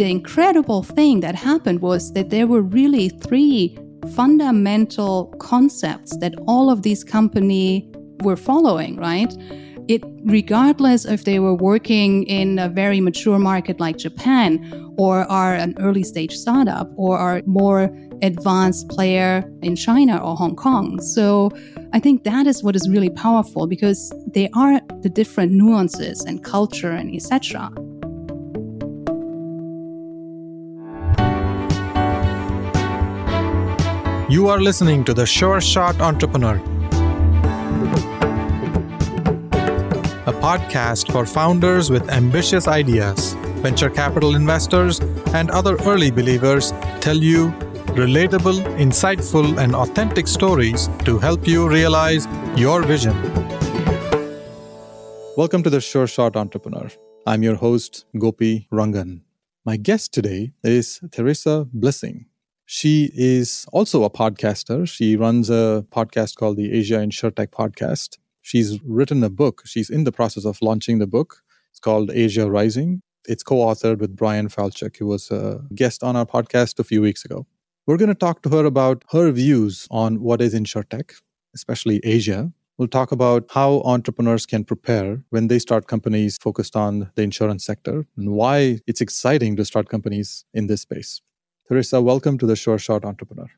the incredible thing that happened was that there were really three fundamental concepts that all of these companies were following, right? It, regardless if they were working in a very mature market like Japan or are an early stage startup or are more advanced player in China or Hong Kong. So I think that is what is really powerful because they are the different nuances and culture and etc. You are listening to the Sure Shot Entrepreneur, a podcast for founders with ambitious ideas. Venture capital investors and other early believers tell you relatable, insightful, and authentic stories to help you realize your vision. Welcome to the Sure Shot Entrepreneur. I'm your host, Gopi Rangan. My guest today is Theresa Blissing. She is also a podcaster. She runs a podcast called the Asia InsurTech Podcast. She's written a book. She's in the process of launching the book. It's called Asia Rising. It's co authored with Bryan Falchuk, who was a guest on our podcast a few weeks ago. We're going to talk to her about her views on what is InsurTech, especially Asia. We'll talk about how entrepreneurs can prepare when they start companies focused on the insurance sector and why it's exciting to start companies in this space. Theresa, welcome to the Sure Shot Entrepreneur.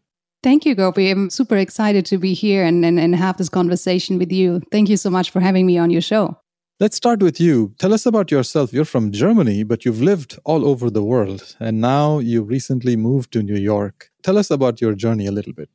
Thank you, Gopi. I'm super excited to be here and, and, and have this conversation with you. Thank you so much for having me on your show. Let's start with you. Tell us about yourself. You're from Germany, but you've lived all over the world, and now you recently moved to New York. Tell us about your journey a little bit.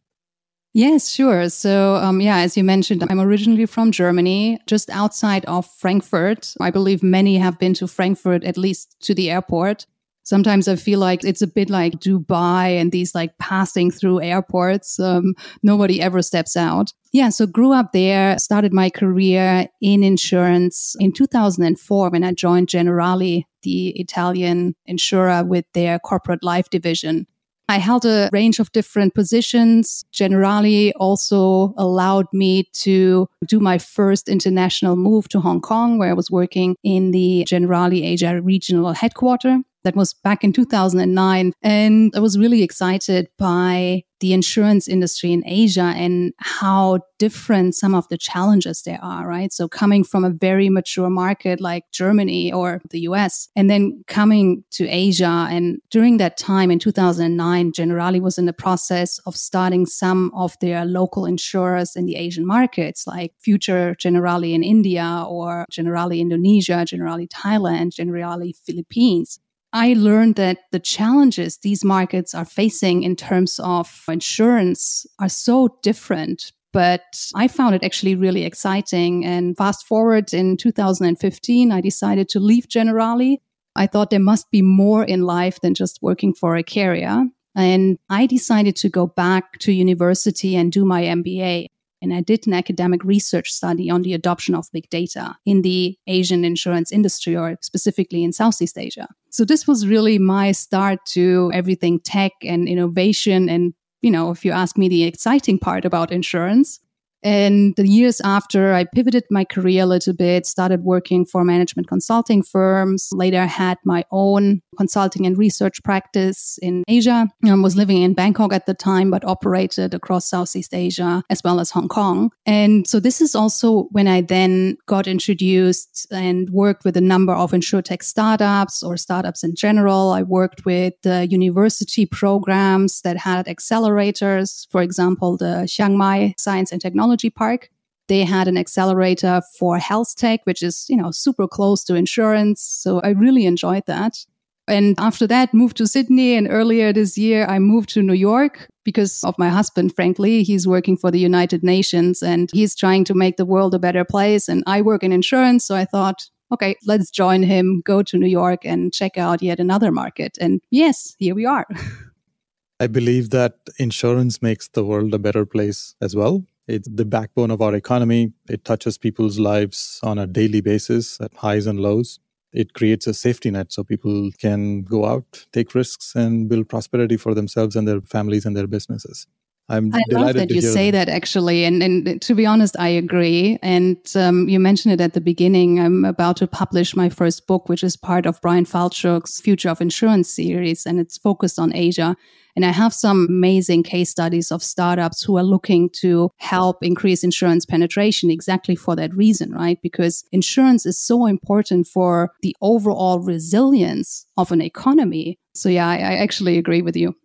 Yes, sure. So, um, yeah, as you mentioned, I'm originally from Germany, just outside of Frankfurt. I believe many have been to Frankfurt, at least to the airport sometimes I feel like it's a bit like Dubai and these like passing through airports. Um, nobody ever steps out. Yeah, so grew up there, started my career in insurance in 2004 when I joined Generali, the Italian insurer with their corporate life division. I held a range of different positions. Generali also allowed me to do my first international move to Hong Kong, where I was working in the Generali Asia regional headquarters. That was back in 2009. And I was really excited by the insurance industry in Asia and how different some of the challenges there are, right? So coming from a very mature market like Germany or the US and then coming to Asia. And during that time in 2009, Generali was in the process of starting some of their local insurers in the Asian markets like Future Generali in India or Generali Indonesia, Generali Thailand, Generali Philippines. I learned that the challenges these markets are facing in terms of insurance are so different. But I found it actually really exciting. And fast forward in 2015, I decided to leave Generali. I thought there must be more in life than just working for a carrier. And I decided to go back to university and do my MBA. And I did an academic research study on the adoption of big data in the Asian insurance industry or specifically in Southeast Asia. So this was really my start to everything tech and innovation. And, you know, if you ask me the exciting part about insurance, and the years after, I pivoted my career a little bit, started working for management consulting firms. Later, had my own consulting and research practice in Asia. I was living in Bangkok at the time, but operated across Southeast Asia as well as Hong Kong. And so this is also when I then got introduced and worked with a number of insurtech startups or startups in general. I worked with the university programs that had accelerators, for example, the Chiang Mai Science and Technology Technology Park. They had an accelerator for health tech, which is, you know, super close to insurance. So I really enjoyed that. And after that, moved to Sydney. And earlier this year, I moved to New York because of my husband, frankly. He's working for the United Nations and he's trying to make the world a better place. And I work in insurance. So I thought, okay, let's join him, go to New York and check out yet another market. And yes, here we are. I believe that insurance makes the world a better place as well. It's the backbone of our economy. It touches people's lives on a daily basis at highs and lows. It creates a safety net so people can go out, take risks, and build prosperity for themselves and their families and their businesses. I'm I delighted love that to you hear say that actually. And, and to be honest, I agree. And um, you mentioned it at the beginning. I'm about to publish my first book, which is part of Bryan Falchuk's Future of Insurance series, and it's focused on Asia. And I have some amazing case studies of startups who are looking to help increase insurance penetration exactly for that reason, right? Because insurance is so important for the overall resilience of an economy. So, yeah, I, I actually agree with you.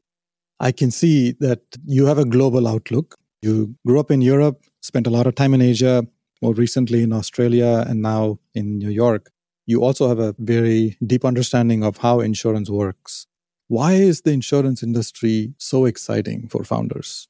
I can see that you have a global outlook. You grew up in Europe, spent a lot of time in Asia, more recently in Australia, and now in New York. You also have a very deep understanding of how insurance works. Why is the insurance industry so exciting for founders?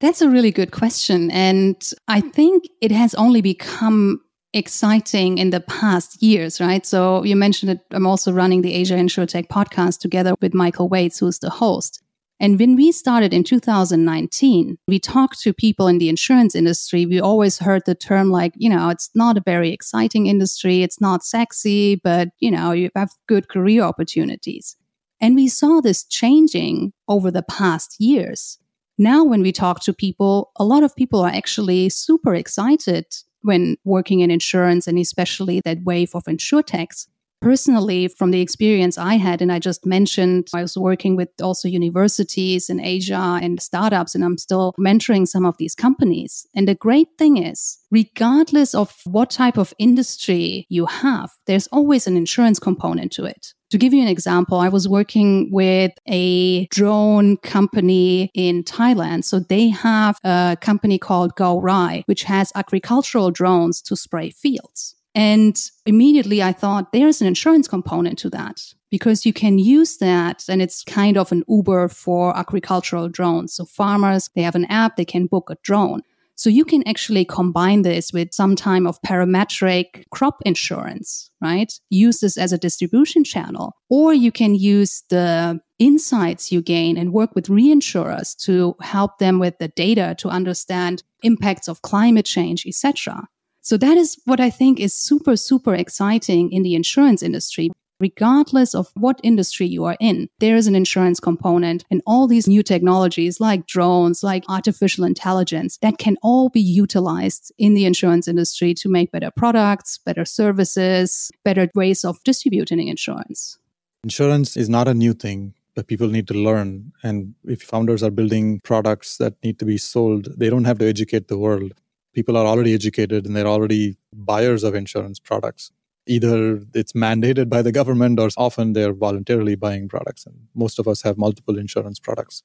That's a really good question. And I think it has only become exciting in the past years, right? So you mentioned it. I'm also running the Asia InsurTech podcast together with Michael Waitze, who's the host. And when we started in 2019, we talked to people in the insurance industry. We always heard the term like, you know, it's not a very exciting industry. It's not sexy, but, you know, you have good career opportunities. And we saw this changing over the past years. Now, when we talk to people, a lot of people are actually super excited when working in insurance and especially that wave of insurtechs personally from the experience I had, and I just mentioned I was working with also universities in Asia and startups, and I'm still mentoring some of these companies. And the great thing is, regardless of what type of industry you have, there's always an insurance component to it. To give you an example, I was working with a drone company in Thailand. So they have a company called GoRai, which has agricultural drones to spray fields. And immediately I thought there's an insurance component to that because you can use that and it's kind of an Uber for agricultural drones. So farmers, they have an app, they can book a drone. So you can actually combine this with some time of parametric crop insurance, right? Use this as a distribution channel. Or you can use the insights you gain and work with reinsurers to help them with the data to understand impacts of climate change, etc. So that is what I think is super, super exciting in the insurance industry. Regardless of what industry you are in, there is an insurance component and all these new technologies like drones, like artificial intelligence that can all be utilized in the insurance industry to make better products, better services, better ways of distributing insurance. Insurance is not a new thing but people need to learn. And if founders are building products that need to be sold, they don't have to educate the world people are already educated and they're already buyers of insurance products. Either it's mandated by the government or often they're voluntarily buying products. And most of us have multiple insurance products.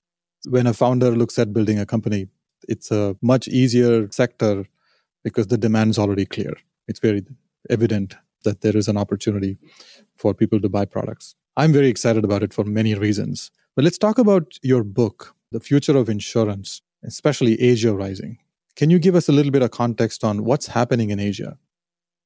When a founder looks at building a company, it's a much easier sector because the demand is already clear. It's very evident that there is an opportunity for people to buy products. I'm very excited about it for many reasons. But let's talk about your book, The Future of Insurance, especially Asia Rising. Can you give us a little bit of context on what's happening in Asia?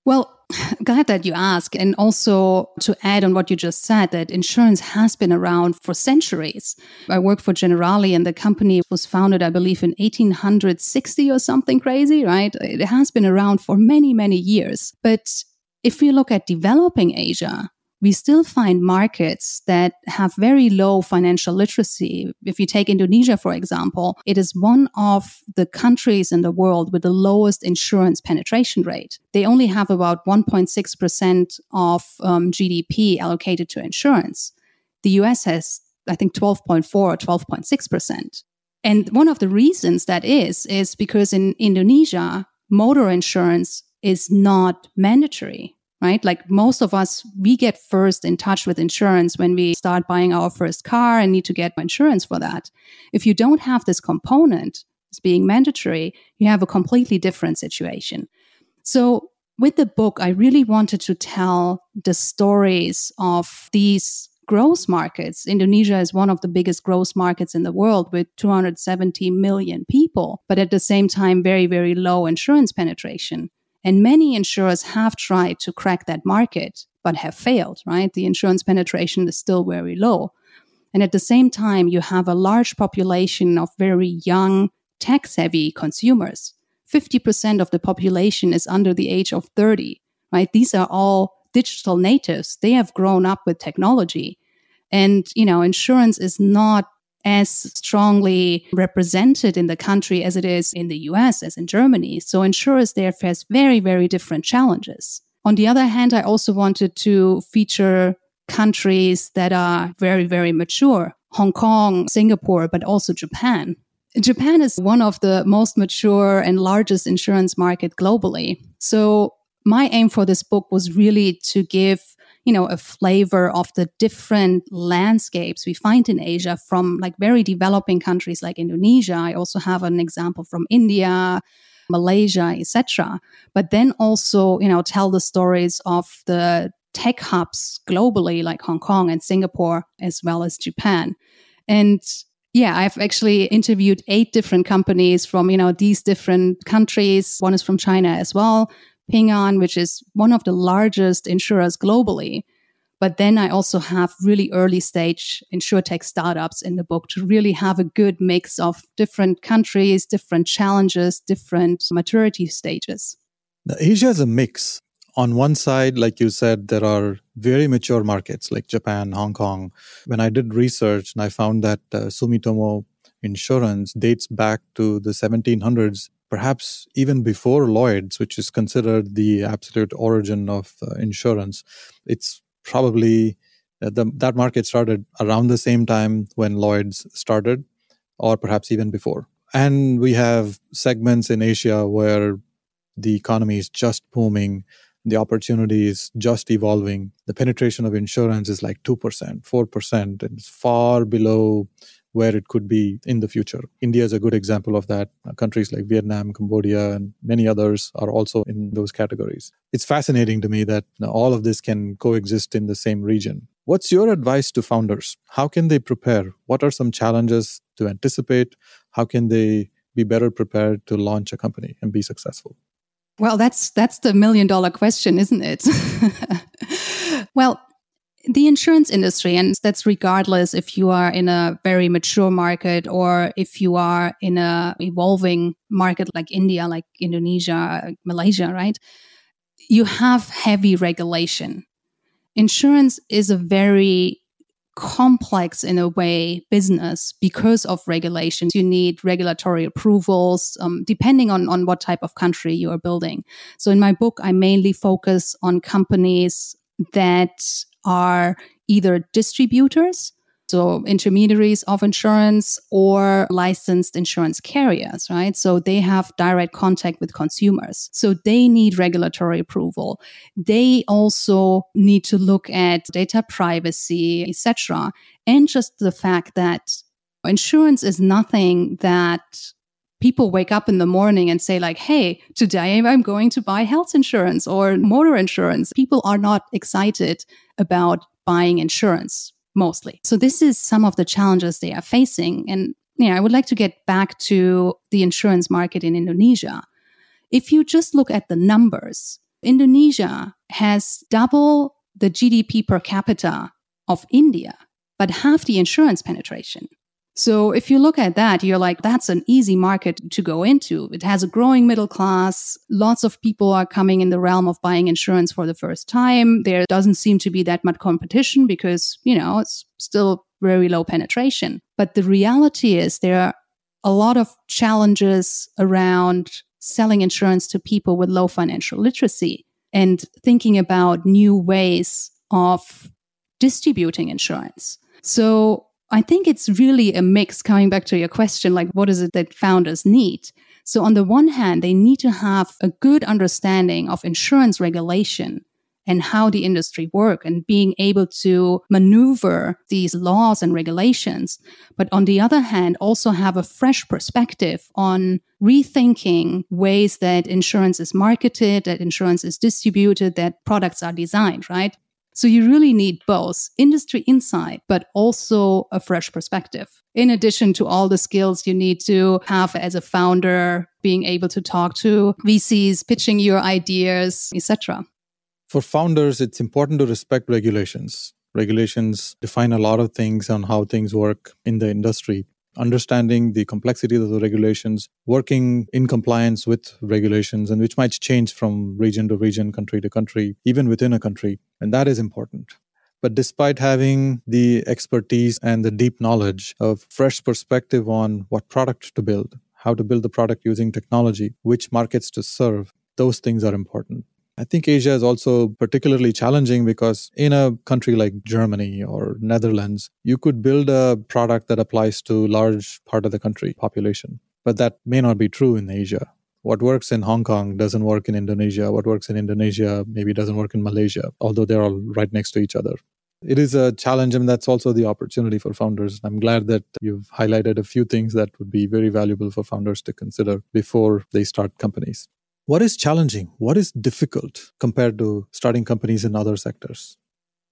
Well, glad that you ask. And also to add on what you just said, that insurance has been around for centuries. I work for Generali and the company was founded, I believe, in 1860 or something crazy, right? It has been around for many, many years. But if we look at developing Asia, we still find markets that have very low financial literacy. If you take Indonesia, for example, it is one of the countries in the world with the lowest insurance penetration rate. They only have about 1.6% of um, GDP allocated to insurance. The US has, I think, 12.4 or 12.6%. And one of the reasons that is, is because in Indonesia, motor insurance is not mandatory right? Like most of us, we get first in touch with insurance when we start buying our first car and need to get insurance for that. If you don't have this component as being mandatory, you have a completely different situation. So with the book, I really wanted to tell the stories of these growth markets. Indonesia is one of the biggest growth markets in the world with 270 million people, but at the same time, very, very low insurance penetration. And many insurers have tried to crack that market, but have failed, right? The insurance penetration is still very low. And at the same time, you have a large population of very young, tech savvy consumers. 50% of the population is under the age of 30, right? These are all digital natives. They have grown up with technology. And, you know, insurance is not as strongly represented in the country as it is in the US, as in Germany. So insurers there face very, very different challenges. On the other hand, I also wanted to feature countries that are very, very mature Hong Kong, Singapore, but also Japan. Japan is one of the most mature and largest insurance market globally. So my aim for this book was really to give you know a flavor of the different landscapes we find in asia from like very developing countries like indonesia i also have an example from india malaysia etc but then also you know tell the stories of the tech hubs globally like hong kong and singapore as well as japan and yeah, I've actually interviewed eight different companies from, you know, these different countries. One is from China as well. Ping An, which is one of the largest insurers globally. But then I also have really early stage insurtech startups in the book to really have a good mix of different countries, different challenges, different maturity stages. Now, Asia is a mix. On one side, like you said, there are very mature markets like Japan, Hong Kong. When I did research and I found that uh, Sumitomo Insurance dates back to the 1700s perhaps even before Lloyd's, which is considered the absolute origin of uh, insurance. It's probably uh, the, that market started around the same time when Lloyd's started, or perhaps even before. And we have segments in Asia where the economy is just booming, the opportunity is just evolving. The penetration of insurance is like 2%, 4%, and it's far below where it could be in the future. India is a good example of that. Countries like Vietnam, Cambodia, and many others are also in those categories. It's fascinating to me that all of this can coexist in the same region. What's your advice to founders? How can they prepare? What are some challenges to anticipate? How can they be better prepared to launch a company and be successful? Well, that's that's the million dollar question, isn't it? well, the insurance industry, and that's regardless if you are in a very mature market or if you are in a evolving market like India, like Indonesia, Malaysia, right? You have heavy regulation. Insurance is a very complex in a way business because of regulations you need regulatory approvals um, depending on, on what type of country you are building so in my book i mainly focus on companies that are either distributors, so intermediaries of insurance or licensed insurance carriers, right? So they have direct contact with consumers. So they need regulatory approval. They also need to look at data privacy, etc. And just the fact that insurance is nothing that people wake up in the morning and say like, Hey, today I'm going to buy health insurance or motor insurance. People are not excited about buying insurance mostly. So this is some of the challenges they are facing. And yeah, I would like to get back to the insurance market in Indonesia. If you just look at the numbers, Indonesia has double the GDP per capita of India, but half the insurance penetration. So if you look at that, you're like, that's an easy market to go into. It has a growing middle class. Lots of people are coming in the realm of buying insurance for the first time. There doesn't seem to be that much competition because, you know, it's still very low penetration. But the reality is there are a lot of challenges around selling insurance to people with low financial literacy and thinking about new ways of distributing insurance. So I think it's really a mix coming back to your question like, what is it that founders need? So, on the one hand, they need to have a good understanding of insurance regulation and how the industry work and being able to maneuver these laws and regulations. But on the other hand, also have a fresh perspective on rethinking ways that insurance is marketed, that insurance is distributed, that products are designed, right? So you really need both industry insight, but also a fresh perspective. In addition to all the skills you need to have as a founder, being able to talk to VCs, pitching your ideas, etc. For founders, it's important to respect regulations. Regulations define a lot of things on how things work in the industry understanding the complexity of the regulations, working in compliance with regulations, and which might change from region to region, country to country, even within a country. And that is important. But despite having the expertise and the deep knowledge of fresh perspective on what product to build, how to build the product using technology, which markets to serve, those things are important. I think Asia is also particularly challenging because in a country like Germany or Netherlands, you could build a product that applies to large part of the country population. But that may not be true in Asia. What works in Hong Kong doesn't work in Indonesia. What works in Indonesia maybe doesn't work in Malaysia, although they're all right next to each other. It is a challenge, and that's also the opportunity for founders. I'm glad that you've highlighted a few things that would be very valuable for founders to consider before they start companies. What is challenging? What is difficult compared to starting companies in other sectors?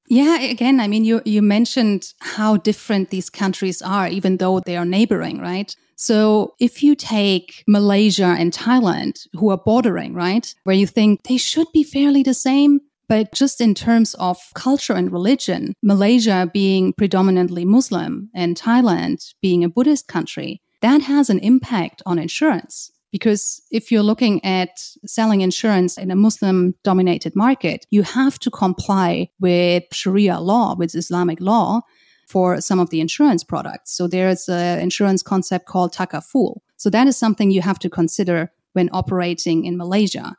Yeah, again, I mean, you, you mentioned how different these countries are, even though they are neighboring, right? So if you take Malaysia and Thailand, who are bordering, right? Where you think they should be fairly the same, but just in terms of culture and religion, Malaysia being predominantly Muslim and Thailand being a Buddhist country, that has an impact on insurance. Because if you're looking at selling insurance in a Muslim dominated market, you have to comply with Sharia law, with Islamic law for some of the insurance products. So there's an insurance concept called takaful. So that is something you have to consider when operating in Malaysia.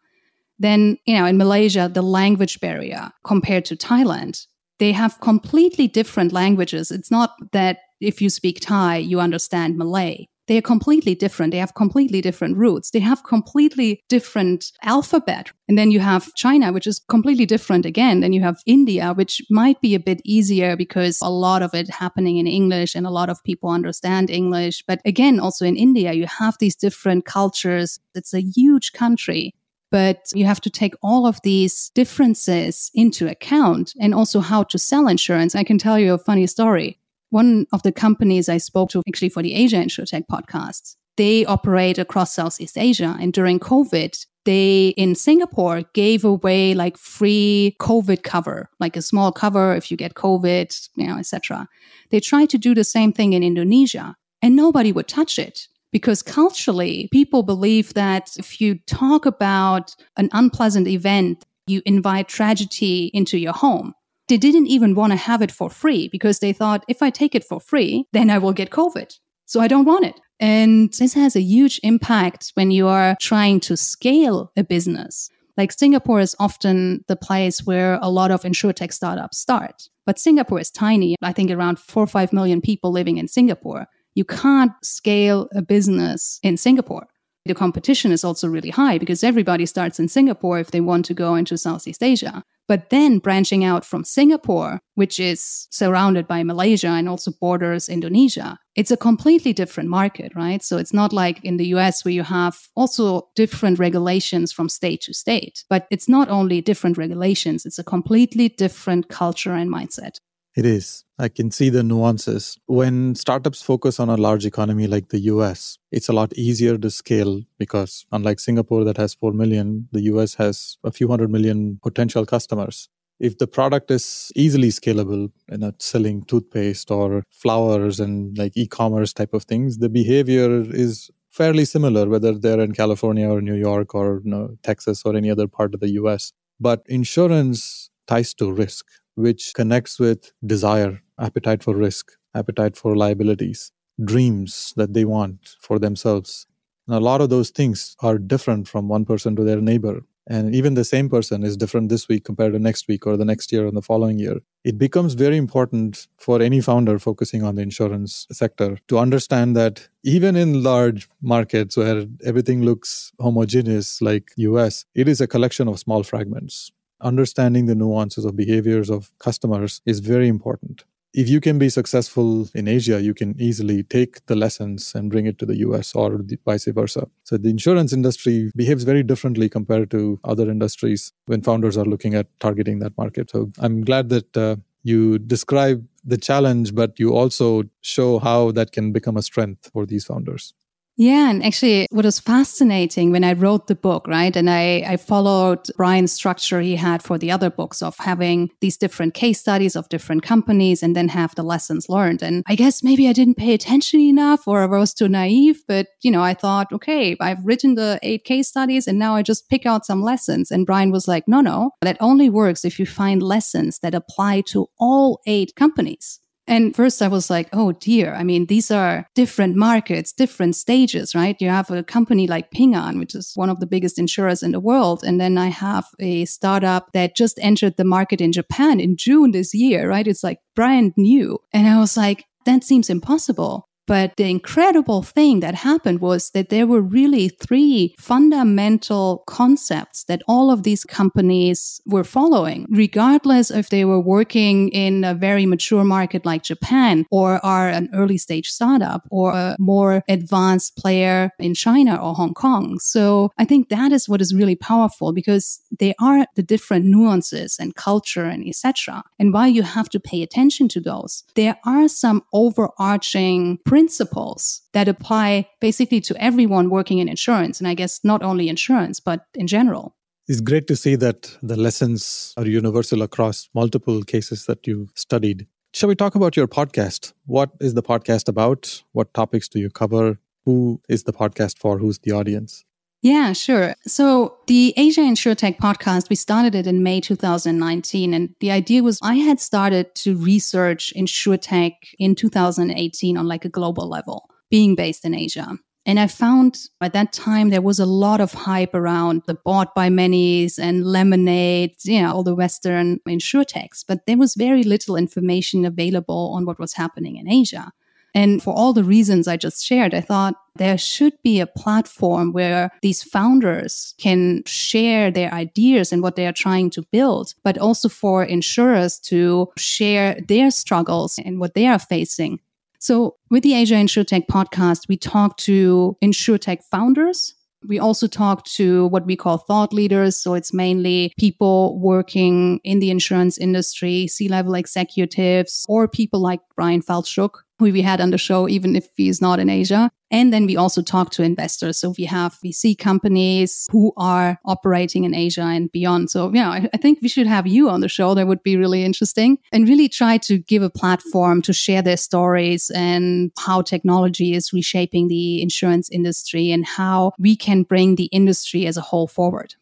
Then, you know, in Malaysia, the language barrier compared to Thailand, they have completely different languages. It's not that if you speak Thai, you understand Malay they are completely different. They have completely different roots. They have completely different alphabet. And then you have China, which is completely different again. Then you have India, which might be a bit easier because a lot of it happening in English and a lot of people understand English. But again, also in India, you have these different cultures. It's a huge country. But you have to take all of these differences into account and also how to sell insurance. I can tell you a funny story one of the companies I spoke to actually for the Asia InsurTech podcast, they operate across Southeast Asia. And during COVID, they in Singapore gave away like free COVID cover, like a small cover if you get COVID, you know, etc. They tried to do the same thing in Indonesia and nobody would touch it because culturally people believe that if you talk about an unpleasant event, you invite tragedy into your home they didn't even want to have it for free because they thought if I take it for free, then I will get COVID. So I don't want it. And this has a huge impact when you are trying to scale a business. Like Singapore is often the place where a lot of insurtech startups start. But Singapore is tiny. I think around four or five million people living in Singapore. You can't scale a business in Singapore. The competition is also really high because everybody starts in Singapore if they want to go into Southeast Asia. But then branching out from Singapore, which is surrounded by Malaysia and also borders Indonesia, it's a completely different market, right? So it's not like in the US where you have also different regulations from state to state, but it's not only different regulations, it's a completely different culture and mindset. It is. I can see the nuances. When startups focus on a large economy like the US, it's a lot easier to scale because, unlike Singapore that has 4 million, the US has a few hundred million potential customers. If the product is easily scalable, you know, selling toothpaste or flowers and like e commerce type of things, the behavior is fairly similar, whether they're in California or New York or you know, Texas or any other part of the US. But insurance ties to risk which connects with desire, appetite for risk, appetite for liabilities, dreams that they want for themselves. And a lot of those things are different from one person to their neighbor. And even the same person is different this week compared to next week or the next year or the following year. It becomes very important for any founder focusing on the insurance sector to understand that even in large markets where everything looks homogeneous like US, it is a collection of small fragments understanding the nuances of behaviors of customers is very important. If you can be successful in Asia, you can easily take the lessons and bring it to the US or the, vice versa. So the insurance industry behaves very differently compared to other industries when founders are looking at targeting that market. So I'm glad that uh, you describe the challenge, but you also show how that can become a strength for these founders. Yeah, and actually, what was fascinating when I wrote the book, right? And I, I followed Bryan's structure he had for the other books of having these different case studies of different companies and then have the lessons learned. And I guess maybe I didn't pay attention enough or I was too naive, but you know, I thought, okay, I've written the eight case studies and now I just pick out some lessons. And Bryan was like, no, no, that only works if you find lessons that apply to all eight companies. And first I was like, oh dear. I mean, these are different markets, different stages, right? You have a company like Ping An, which is one of the biggest insurers in the world. And then I have a startup that just entered the market in Japan in June this year, right? It's like brand new. And I was like, that seems impossible. But the incredible thing that happened was that there were really three fundamental concepts that all of these companies were following, regardless if they were working in a very mature market like Japan or are an early stage startup or a more advanced player in China or Hong Kong. So I think that is what is really powerful because they are the different nuances and culture and etc. And while you have to pay attention to those, there are some overarching principles that apply basically to everyone working in insurance. And I guess not only insurance, but in general. It's great to see that the lessons are universal across multiple cases that you've studied. Shall we talk about your podcast? What is the podcast about? What topics do you cover? Who is the podcast for? Who's the audience? Yeah, sure. So the Asia InsurTech podcast, we started it in May 2019. And the idea was I had started to research InsurTech in 2018 on like a global level, being based in Asia. And I found at that time there was a lot of hype around the bought by many's and lemonade, you know, all the Western insurtechs, but there was very little information available on what was happening in Asia. And for all the reasons I just shared, I thought there should be a platform where these founders can share their ideas and what they are trying to build, but also for insurers to share their struggles and what they are facing. So with the Asia InsurTech podcast, we talk to InsurTech founders we also talk to what we call thought leaders. So it's mainly people working in the insurance industry, C level executives, or people like Bryan Falchuk, who we had on the show, even if he's not in Asia. And then we also talk to investors. So we have VC companies who are operating in Asia and beyond. So, yeah, I, I, think we should have you on the show. That would be really interesting and really try to give a platform to share their stories and how technology is reshaping the insurance industry and how we can bring the industry as a whole forward.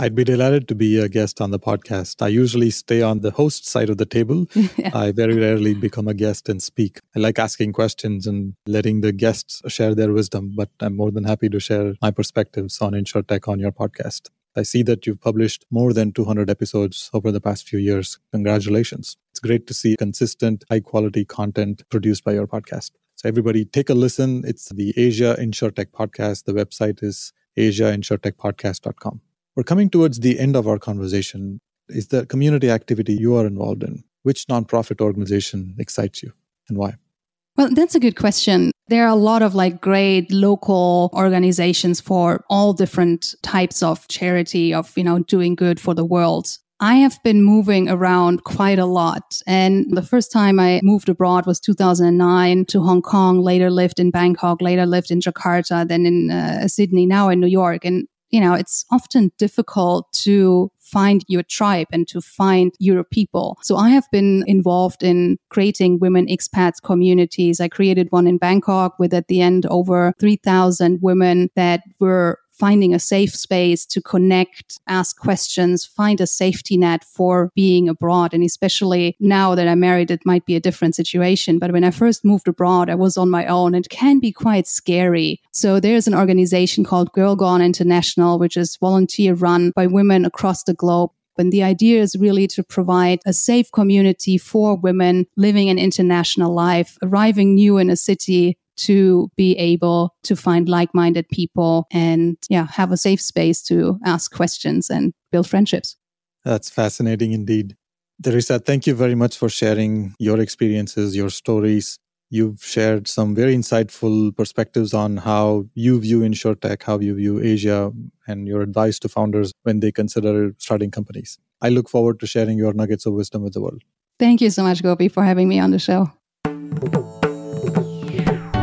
I'd be delighted to be a guest on the podcast. I usually stay on the host side of the table. yeah. I very rarely become a guest and speak. I like asking questions and letting the guests share their wisdom, but I'm more than happy to share my perspectives on InsurTech on your podcast. I see that you've published more than 200 episodes over the past few years. Congratulations. It's great to see consistent, high quality content produced by your podcast. So, everybody, take a listen. It's the Asia InsurTech podcast. The website is asiainsurtechpodcast.com. We're coming towards the end of our conversation. Is the community activity you are involved in? Which nonprofit organization excites you and why? Well, that's a good question. There are a lot of like great local organizations for all different types of charity of, you know, doing good for the world. I have been moving around quite a lot. And the first time I moved abroad was 2009 to Hong Kong, later lived in Bangkok, later lived in Jakarta, then in uh, Sydney, now in New York. And you know, it's often difficult to find your tribe and to find your people. So I have been involved in creating women expats communities. I created one in Bangkok with at the end over 3,000 women that were finding a safe space to connect, ask questions, find a safety net for being abroad. And especially now that I'm married, it might be a different situation. But when I first moved abroad, I was on my own. It can be quite scary. So there's an organization called Girl Gone International, which is volunteer run by women across the globe. And the idea is really to provide a safe community for women living an international life, arriving new in a city, to be able to find like-minded people and yeah, have a safe space to ask questions and build friendships. That's fascinating indeed. Theresa, thank you very much for sharing your experiences, your stories. You've shared some very insightful perspectives on how you view InsurTech, how you view Asia, and your advice to founders when they consider starting companies. I look forward to sharing your nuggets of wisdom with the world. Thank you so much, Gopi, for having me on the show.